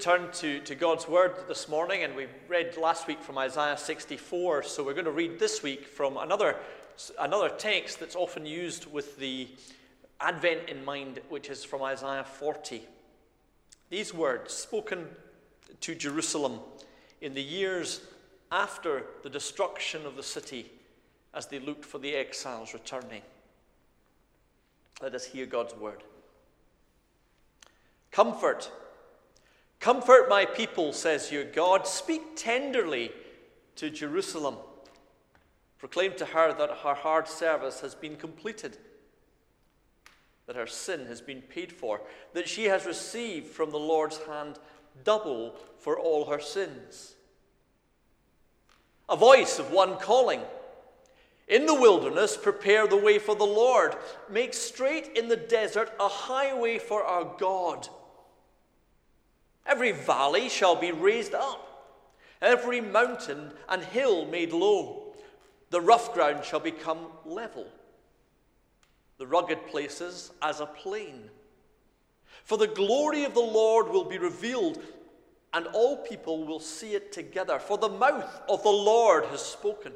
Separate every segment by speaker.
Speaker 1: Turn to, to God's Word this morning, and we read last week from Isaiah 64, so we're going to read this week from another, another text that's often used with the Advent in mind, which is from Isaiah 40. These words, spoken to Jerusalem in the years after the destruction of the city as they looked for the exiles returning. Let us hear God's word. Comfort, comfort my people, says your God. Speak tenderly to Jerusalem. Proclaim to her that her hard service has been completed, that her sin has been paid for, that she has received from the Lord's hand double for all her sins. A voice of one calling in the wilderness, prepare the way for the Lord. Make straight in the desert a highway for our God. Every valley shall be raised up, every mountain and hill made low. The rough ground shall become level, the rugged places as a plain. For the glory of the Lord will be revealed, and all people will see it together. For the mouth of the Lord has spoken.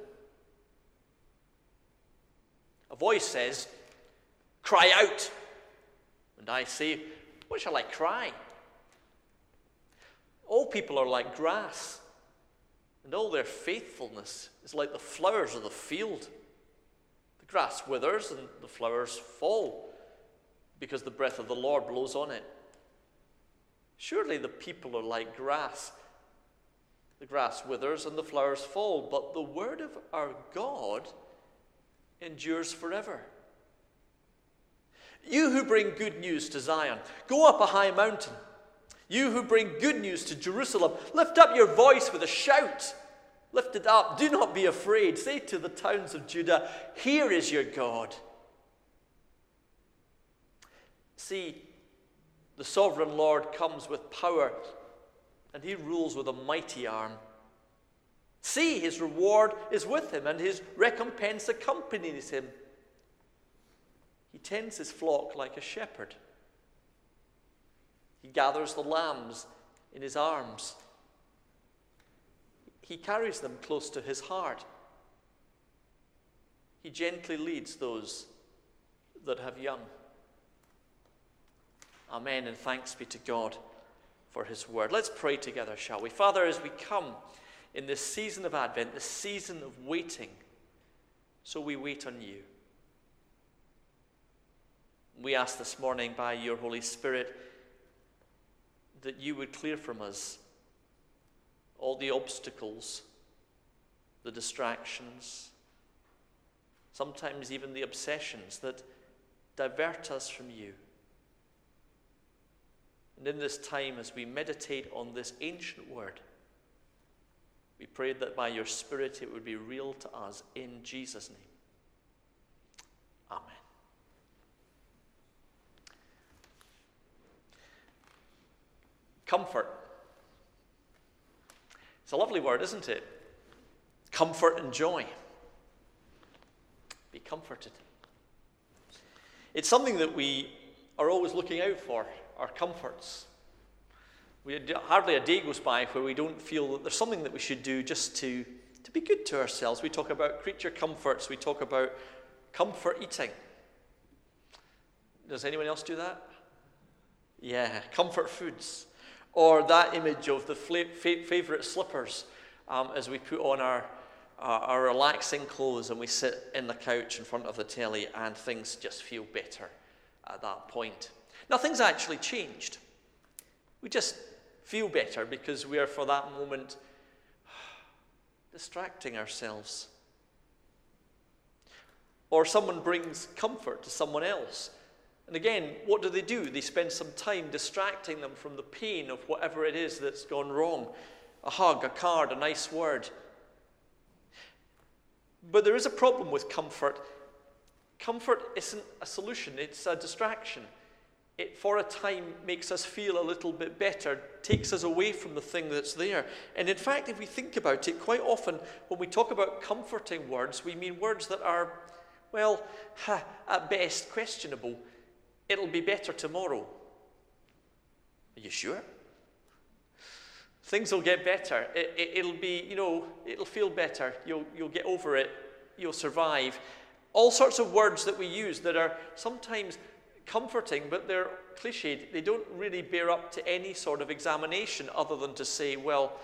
Speaker 1: A voice says, Cry out. And I say, What shall I cry? All people are like grass, and all their faithfulness is like the flowers of the field. The grass withers and the flowers fall because the breath of the Lord blows on it. Surely the people are like grass. The grass withers and the flowers fall, but the word of our God endures forever. You who bring good news to Zion, go up a high mountain. You who bring good news to Jerusalem, lift up your voice with a shout. Lift it up. Do not be afraid. Say to the towns of Judah, Here is your God. See, the sovereign Lord comes with power, and he rules with a mighty arm. See, his reward is with him, and his recompense accompanies him. He tends his flock like a shepherd. He gathers the lambs in his arms. He carries them close to his heart. He gently leads those that have young. Amen, and thanks be to God for his word. Let's pray together, shall we? Father, as we come in this season of Advent, this season of waiting. So we wait on you. We ask this morning by your Holy Spirit that you would clear from us all the obstacles, the distractions, sometimes even the obsessions that divert us from you. And in this time, as we meditate on this ancient word, we prayed that by your Spirit it would be real to us in Jesus' name. Amen. Comfort. It's a lovely word, isn't it? Comfort and joy. Be comforted. It's something that we are always looking out for, our comforts. We, hardly a day goes by where we don't feel that there's something that we should do just to, to be good to ourselves. We talk about creature comforts, we talk about comfort eating. Does anyone else do that? Yeah, comfort foods. Or that image of the favorite slippers um, as we put on our, our, our relaxing clothes and we sit in the couch in front of the telly and things just feel better at that point. Nothing's actually changed. We just feel better because we are, for that moment, distracting ourselves. Or someone brings comfort to someone else. And again, what do they do? They spend some time distracting them from the pain of whatever it is that's gone wrong a hug, a card, a nice word. But there is a problem with comfort. Comfort isn't a solution, it's a distraction it for a time makes us feel a little bit better, takes us away from the thing that's there. And in fact, if we think about it, quite often when we talk about comforting words, we mean words that are, well, at best questionable. It'll be better tomorrow. Are you sure? Things will get better. It, will it, be, you know, it'll feel better. You'll, you'll get over it. You'll survive. All sorts of words that we use that are sometimes comforting, but they're cliched. They don't really bear up to any sort of examination other than to say, well,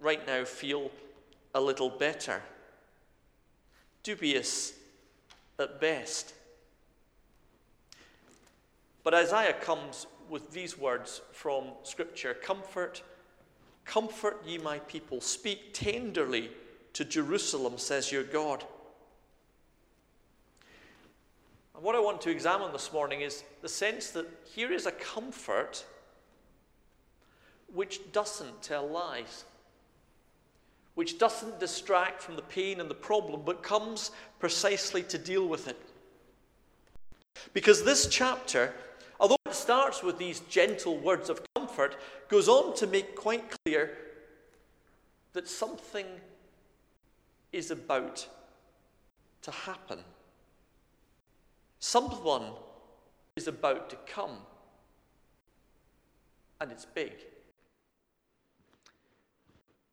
Speaker 1: right now feel a little better. Dubious at best. But Isaiah comes with these words from Scripture Comfort, comfort ye my people. Speak tenderly to Jerusalem, says your God. And what I want to examine this morning is the sense that here is a comfort which doesn't tell lies, which doesn't distract from the pain and the problem, but comes precisely to deal with it. Because this chapter starts with these gentle words of comfort, goes on to make quite clear that something is about to happen. Someone is about to come, and it's big.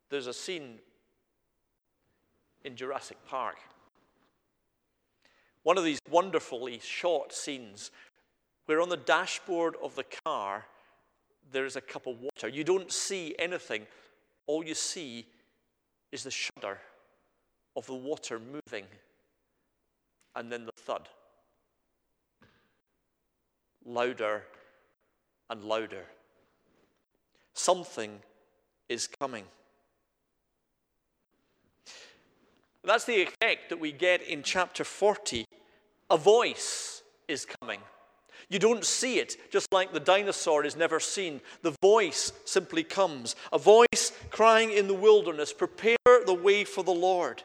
Speaker 1: There's a scene in Jurassic Park. One of these wonderfully short scenes where on the dashboard of the car there is a cup of water. You don't see anything, all you see is the shudder of the water moving and then the thud. Louder and louder. Something is coming. That's the effect that we get in chapter 40. A voice is coming. You don't see it, just like the dinosaur is never seen. The voice simply comes a voice crying in the wilderness, Prepare the way for the Lord.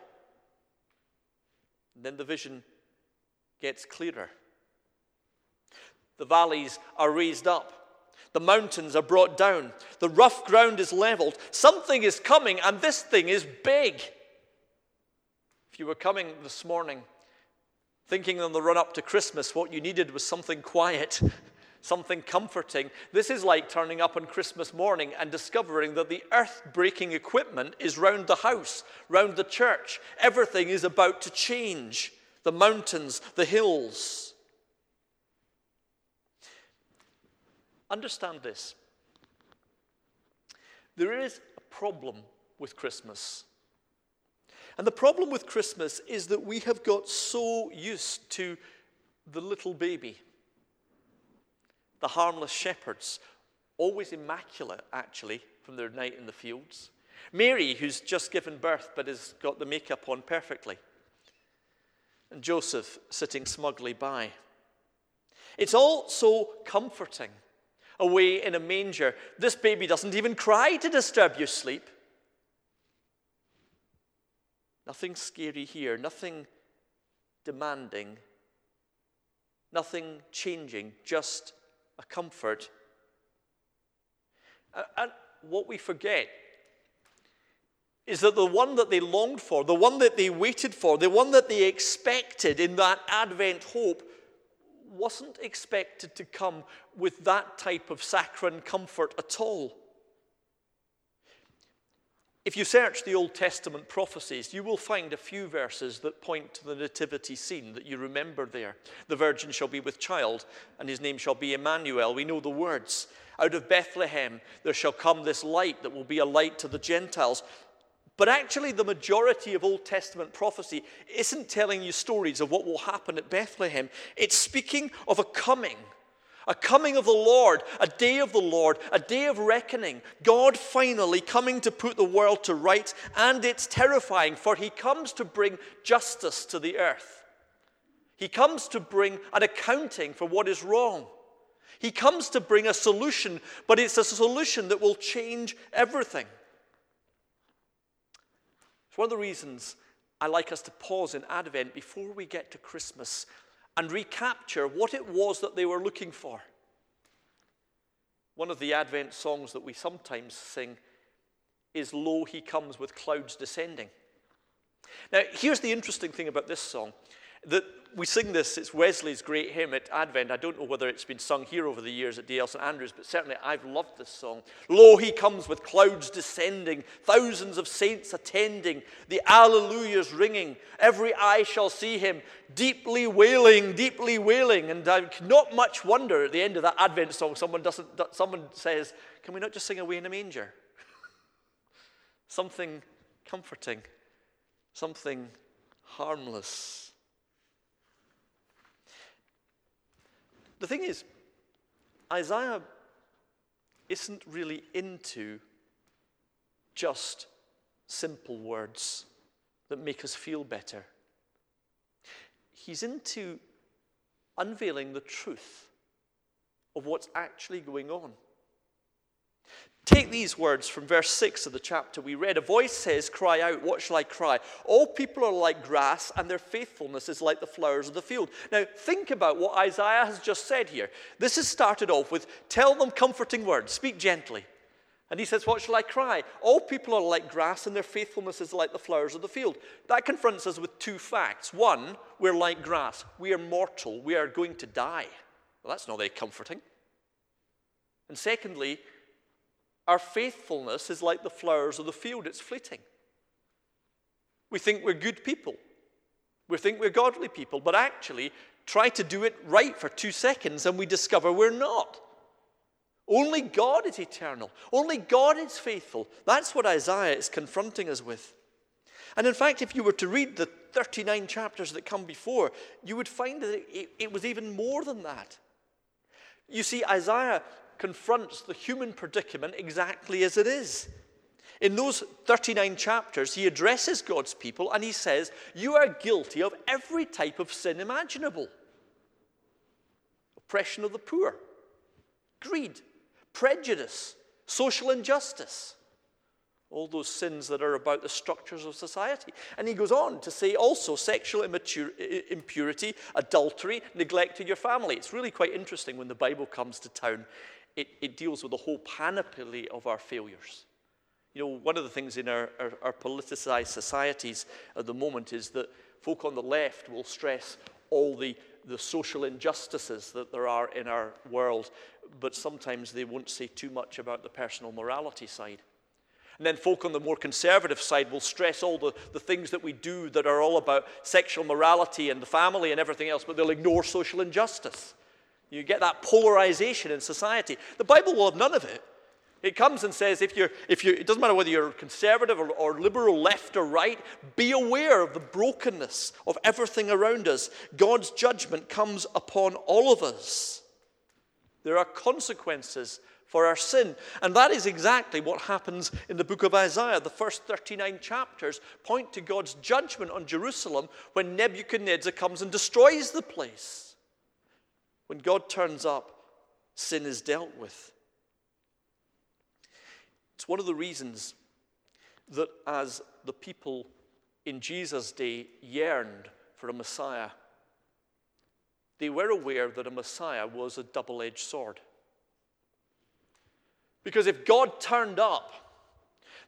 Speaker 1: And then the vision gets clearer. The valleys are raised up. The mountains are brought down. The rough ground is leveled. Something is coming, and this thing is big. If you were coming this morning Thinking on the run up to Christmas, what you needed was something quiet, something comforting. This is like turning up on Christmas morning and discovering that the earth breaking equipment is round the house, round the church. Everything is about to change the mountains, the hills. Understand this there is a problem with Christmas. And the problem with Christmas is that we have got so used to the little baby, the harmless shepherds, always immaculate, actually, from their night in the fields. Mary, who's just given birth but has got the makeup on perfectly. And Joseph sitting smugly by. It's all so comforting away in a manger. This baby doesn't even cry to disturb your sleep. Nothing scary here, nothing demanding, nothing changing, just a comfort. And what we forget is that the one that they longed for, the one that they waited for, the one that they expected in that Advent hope, wasn't expected to come with that type of saccharine comfort at all. If you search the Old Testament prophecies, you will find a few verses that point to the nativity scene that you remember there. The virgin shall be with child, and his name shall be Emmanuel. We know the words. Out of Bethlehem there shall come this light that will be a light to the Gentiles. But actually, the majority of Old Testament prophecy isn't telling you stories of what will happen at Bethlehem. It's speaking of a coming a coming of the Lord, a day of the Lord, a day of reckoning. God finally coming to put the world to right, and it's terrifying, for he comes to bring justice to the earth. He comes to bring an accounting for what is wrong. He comes to bring a solution, but it's a solution that will change everything. It's one of the reasons I like us to pause in Advent before we get to Christmas and recapture what it was that they were looking for. One of the Advent songs that we sometimes sing is Lo, He Comes with Clouds Descending. Now, here's the interesting thing about this song that we sing this, it's Wesley's great hymn at Advent. I don't know whether it's been sung here over the years at DL St Andrews, but certainly I've loved this song. Lo, he comes with clouds descending, thousands of saints attending, the alleluias ringing. Every eye shall see him, deeply wailing, deeply wailing. And uh, not much wonder at the end of that Advent song, someone, doesn't, someone says, Can we not just sing away in a manger? something comforting, something harmless. The thing is, Isaiah isn't really into just simple words that make us feel better. He's into unveiling the truth of what's actually going on. Take these words from verse 6 of the chapter we read. A voice says, Cry out, what shall I cry? All people are like grass, and their faithfulness is like the flowers of the field. Now, think about what Isaiah has just said here. This is started off with, Tell them comforting words, speak gently. And he says, What shall I cry? All people are like grass, and their faithfulness is like the flowers of the field. That confronts us with two facts. One, we're like grass, we are mortal, we are going to die. Well, that's not very comforting. And secondly, our faithfulness is like the flowers of the field, it's fleeting. We think we're good people, we think we're godly people, but actually try to do it right for two seconds and we discover we're not. Only God is eternal. Only God is faithful. That's what Isaiah is confronting us with. And in fact, if you were to read the 39 chapters that come before, you would find that it, it was even more than that. You see, Isaiah confronts the human predicament exactly as it is. In those 39 chapters, he addresses God's people and he says, You are guilty of every type of sin imaginable oppression of the poor, greed, prejudice, social injustice, all those sins that are about the structures of society. And he goes on to say also sexual impurity, adultery, neglecting your family. It's really quite interesting when the Bible comes to town it, it deals with the whole panoply of our failures. You know, one of the things in our, our, our politicized societies at the moment is that folk on the left will stress all the, the social injustices that there are in our world, but sometimes they won't say too much about the personal morality side. And then folk on the more conservative side will stress all the, the things that we do that are all about sexual morality and the family and everything else, but they'll ignore social injustice. You get that polarization in society. The Bible will have none of it. It comes and says, if you're, if you, it doesn't matter whether you're conservative or, or liberal, left or right, be aware of the brokenness of everything around us. God's judgment comes upon all of us. There are consequences for our sin. And that is exactly what happens in the book of Isaiah. The first 39 chapters point to God's judgment on Jerusalem when Nebuchadnezzar comes and destroys the place. When God turns up, sin is dealt with. It's one of the reasons that as the people in Jesus' day yearned for a Messiah, they were aware that a Messiah was a double edged sword. Because if God turned up,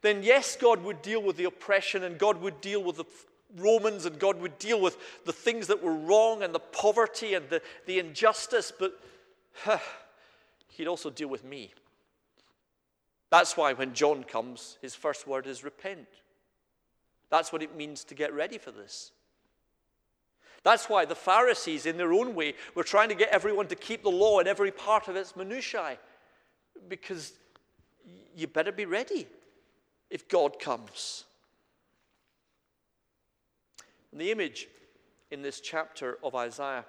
Speaker 1: then yes, God would deal with the oppression and God would deal with the Romans and God would deal with the things that were wrong and the poverty and the, the injustice, but huh, he'd also deal with me. That's why when John comes, his first word is repent. That's what it means to get ready for this. That's why the Pharisees, in their own way, were trying to get everyone to keep the law in every part of its minutiae. Because you better be ready if God comes. And the image in this chapter of Isaiah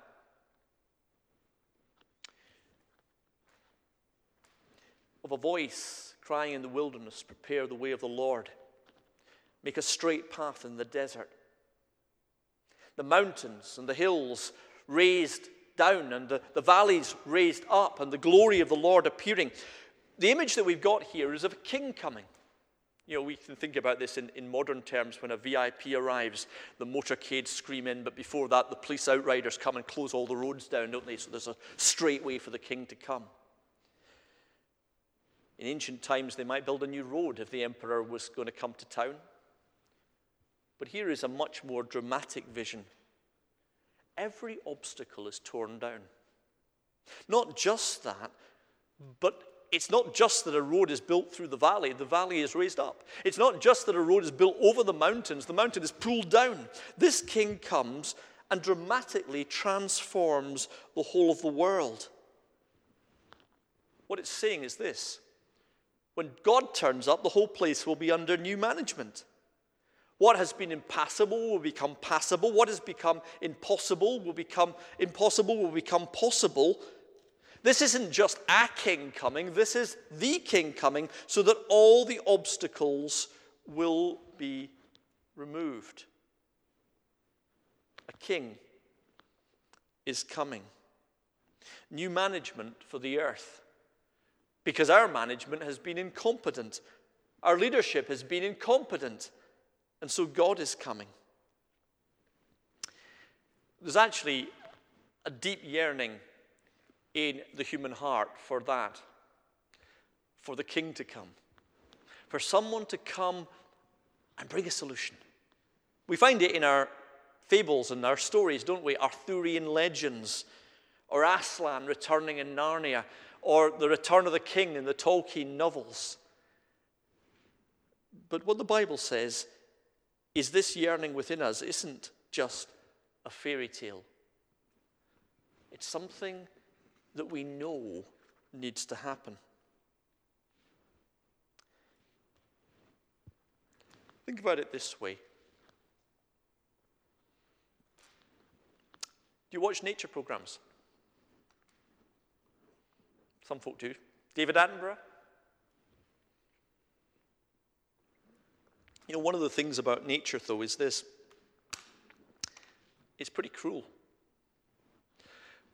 Speaker 1: of a voice crying in the wilderness, Prepare the way of the Lord, make a straight path in the desert. The mountains and the hills raised down, and the, the valleys raised up, and the glory of the Lord appearing. The image that we've got here is of a king coming. You know, we can think about this in, in modern terms when a VIP arrives, the motorcades scream in, but before that, the police outriders come and close all the roads down, don't they? So there's a straight way for the king to come. In ancient times, they might build a new road if the emperor was going to come to town. But here is a much more dramatic vision. every obstacle is torn down. Not just that, but it's not just that a road is built through the valley, the valley is raised up. It's not just that a road is built over the mountains, the mountain is pulled down. This king comes and dramatically transforms the whole of the world. What it's saying is this when God turns up, the whole place will be under new management. What has been impassable will become passable. What has become impossible will become impossible, will become possible. This isn't just a king coming, this is the king coming so that all the obstacles will be removed. A king is coming. New management for the earth. Because our management has been incompetent, our leadership has been incompetent. And so God is coming. There's actually a deep yearning in the human heart for that, for the king to come, for someone to come and bring a solution. We find it in our fables and our stories, don't we? Arthurian legends, or Aslan returning in Narnia, or the return of the king in the Tolkien novels. But what the Bible says is this yearning within us isn't just a fairy tale, it's something that we know needs to happen. Think about it this way. Do you watch nature programs? Some folk do. David Attenborough? You know, one of the things about nature, though, is this it's pretty cruel.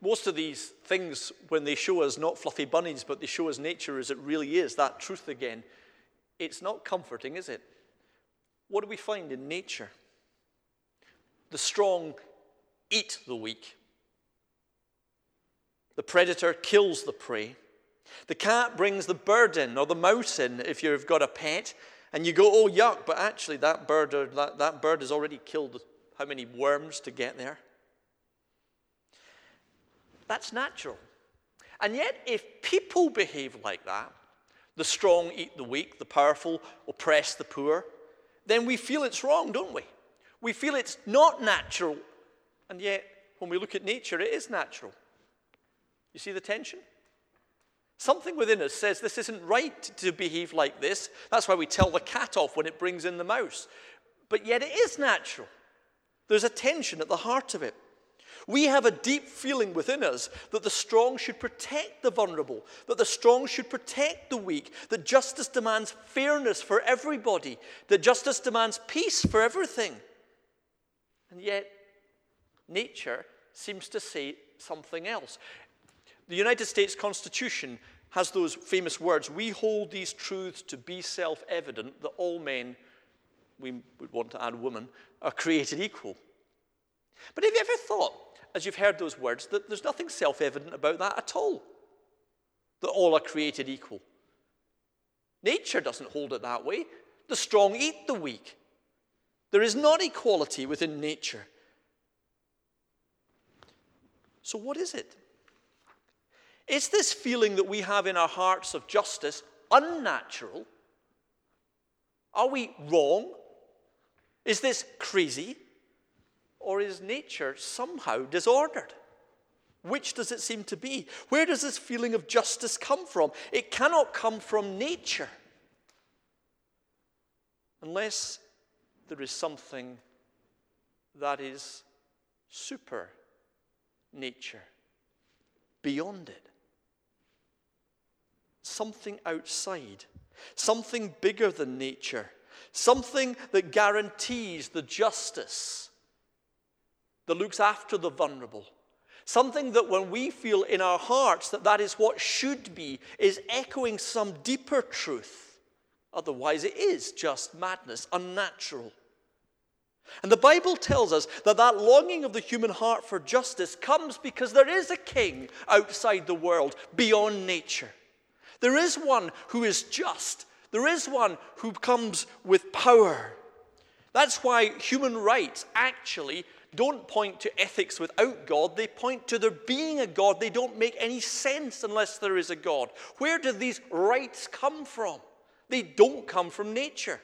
Speaker 1: Most of these things, when they show us not fluffy bunnies, but they show us nature as it really is, that truth again, it's not comforting, is it? What do we find in nature? The strong eat the weak. The predator kills the prey. The cat brings the bird in or the mouse in if you've got a pet, and you go, oh, yuck, but actually that bird, or that, that bird has already killed how many worms to get there? That's natural. And yet, if people behave like that, the strong eat the weak, the powerful oppress the poor, then we feel it's wrong, don't we? We feel it's not natural. And yet, when we look at nature, it is natural. You see the tension? Something within us says this isn't right to behave like this. That's why we tell the cat off when it brings in the mouse. But yet it is natural. There's a tension at the heart of it. We have a deep feeling within us that the strong should protect the vulnerable, that the strong should protect the weak, that justice demands fairness for everybody, that justice demands peace for everything. And yet, nature seems to say something else. The United States Constitution has those famous words We hold these truths to be self evident that all men, we would want to add women, are created equal. But have you ever thought, as you've heard those words, that there's nothing self evident about that at all? That all are created equal. Nature doesn't hold it that way. The strong eat the weak. There is not equality within nature. So, what is it? Is this feeling that we have in our hearts of justice unnatural? Are we wrong? Is this crazy? Or is nature somehow disordered? Which does it seem to be? Where does this feeling of justice come from? It cannot come from nature unless there is something that is super nature, beyond it something outside, something bigger than nature, something that guarantees the justice, that looks after the vulnerable. Something that when we feel in our hearts that that is what should be, is echoing some deeper truth. Otherwise, it is just madness, unnatural. And the Bible tells us that that longing of the human heart for justice comes because there is a king outside the world, beyond nature. There is one who is just. There is one who comes with power. That's why human rights actually don't point to ethics without God, they point to there being a God. They don't make any sense unless there is a God. Where do these rights come from? They don't come from nature.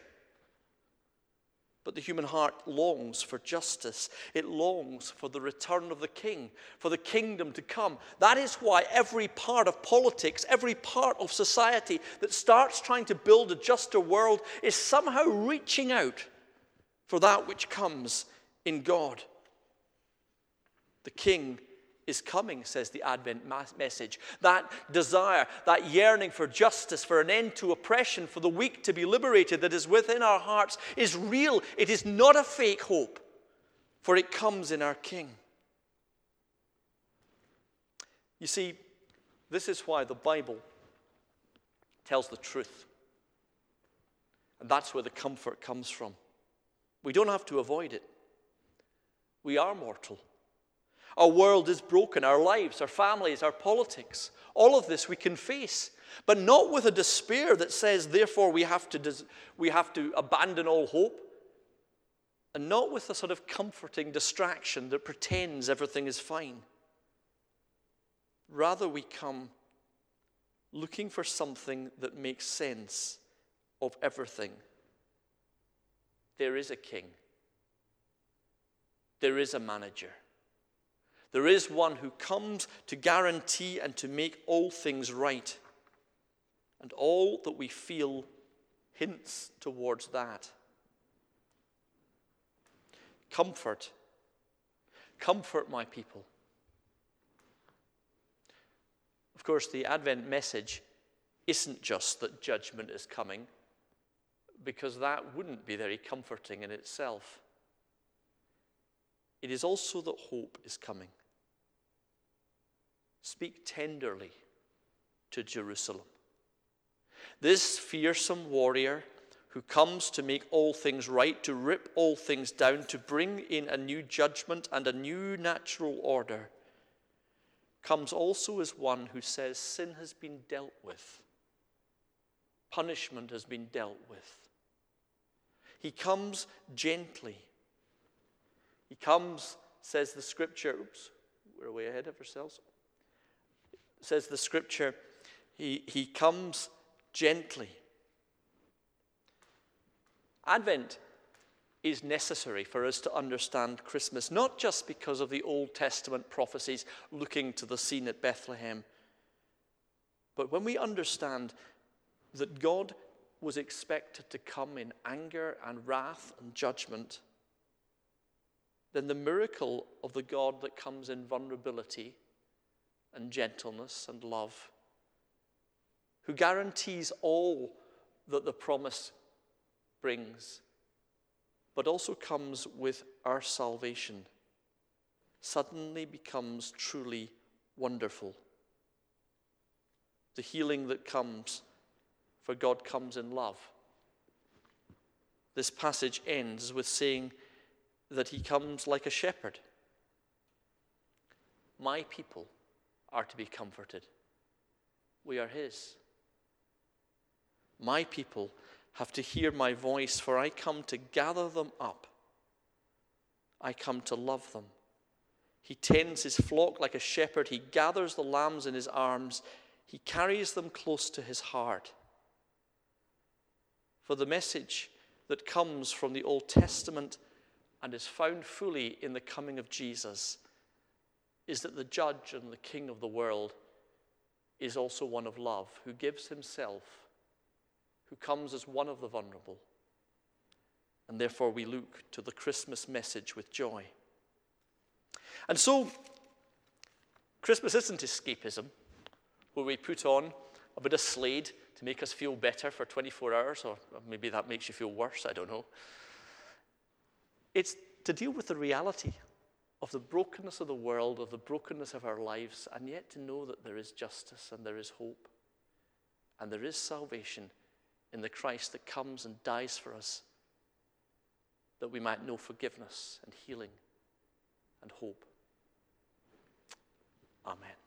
Speaker 1: But the human heart longs for justice. It longs for the return of the king, for the kingdom to come. That is why every part of politics, every part of society that starts trying to build a juster world is somehow reaching out for that which comes in God. The king is coming, says the Advent message. That desire, that yearning for justice, for an end to oppression, for the weak to be liberated that is within our hearts is real. It is not a fake hope, for it comes in our King. You see, this is why the Bible tells the truth. And that's where the comfort comes from. We don't have to avoid it. We are mortal. Our world is broken, our lives, our families, our politics. All of this we can face, but not with a despair that says, therefore, we have to, we have to abandon all hope, and not with a sort of comforting distraction that pretends everything is fine. Rather, we come looking for something that makes sense of everything. There is a king, there is a manager. There is one who comes to guarantee and to make all things right. And all that we feel hints towards that. Comfort. Comfort my people. Of course, the Advent message isn't just that judgment is coming, because that wouldn't be very comforting in itself. It is also that hope is coming. Speak tenderly to Jerusalem. This fearsome warrior who comes to make all things right, to rip all things down, to bring in a new judgment and a new natural order, comes also as one who says sin has been dealt with, punishment has been dealt with. He comes gently. He comes, says the scripture, oops, we're way ahead of ourselves says the scripture, he, he comes gently. Advent is necessary for us to understand Christmas, not just because of the Old Testament prophecies looking to the scene at Bethlehem, but when we understand that God was expected to come in anger and wrath and judgment, then the miracle of the God that comes in vulnerability and gentleness and love, who guarantees all that the promise brings, but also comes with our salvation, suddenly becomes truly wonderful. The healing that comes, for God comes in love. This passage ends with saying that he comes like a shepherd. My people are to be comforted. We are His. My people have to hear my voice, for I come to gather them up. I come to love them. He tends his flock like a shepherd. He gathers the lambs in his arms. He carries them close to his heart. For the message that comes from the Old Testament and is found fully in the coming of Jesus is that the judge and the king of the world is also one of love, who gives himself, who comes as one of the vulnerable. And therefore, we look to the Christmas message with joy. And so, Christmas isn't escapism, where we put on a bit of Slade to make us feel better for 24 hours, or maybe that makes you feel worse, I don't know. It's to deal with the reality of the brokenness of the world, of the brokenness of our lives, and yet to know that there is justice and there is hope and there is salvation in the Christ that comes and dies for us, that we might know forgiveness and healing and hope. Amen.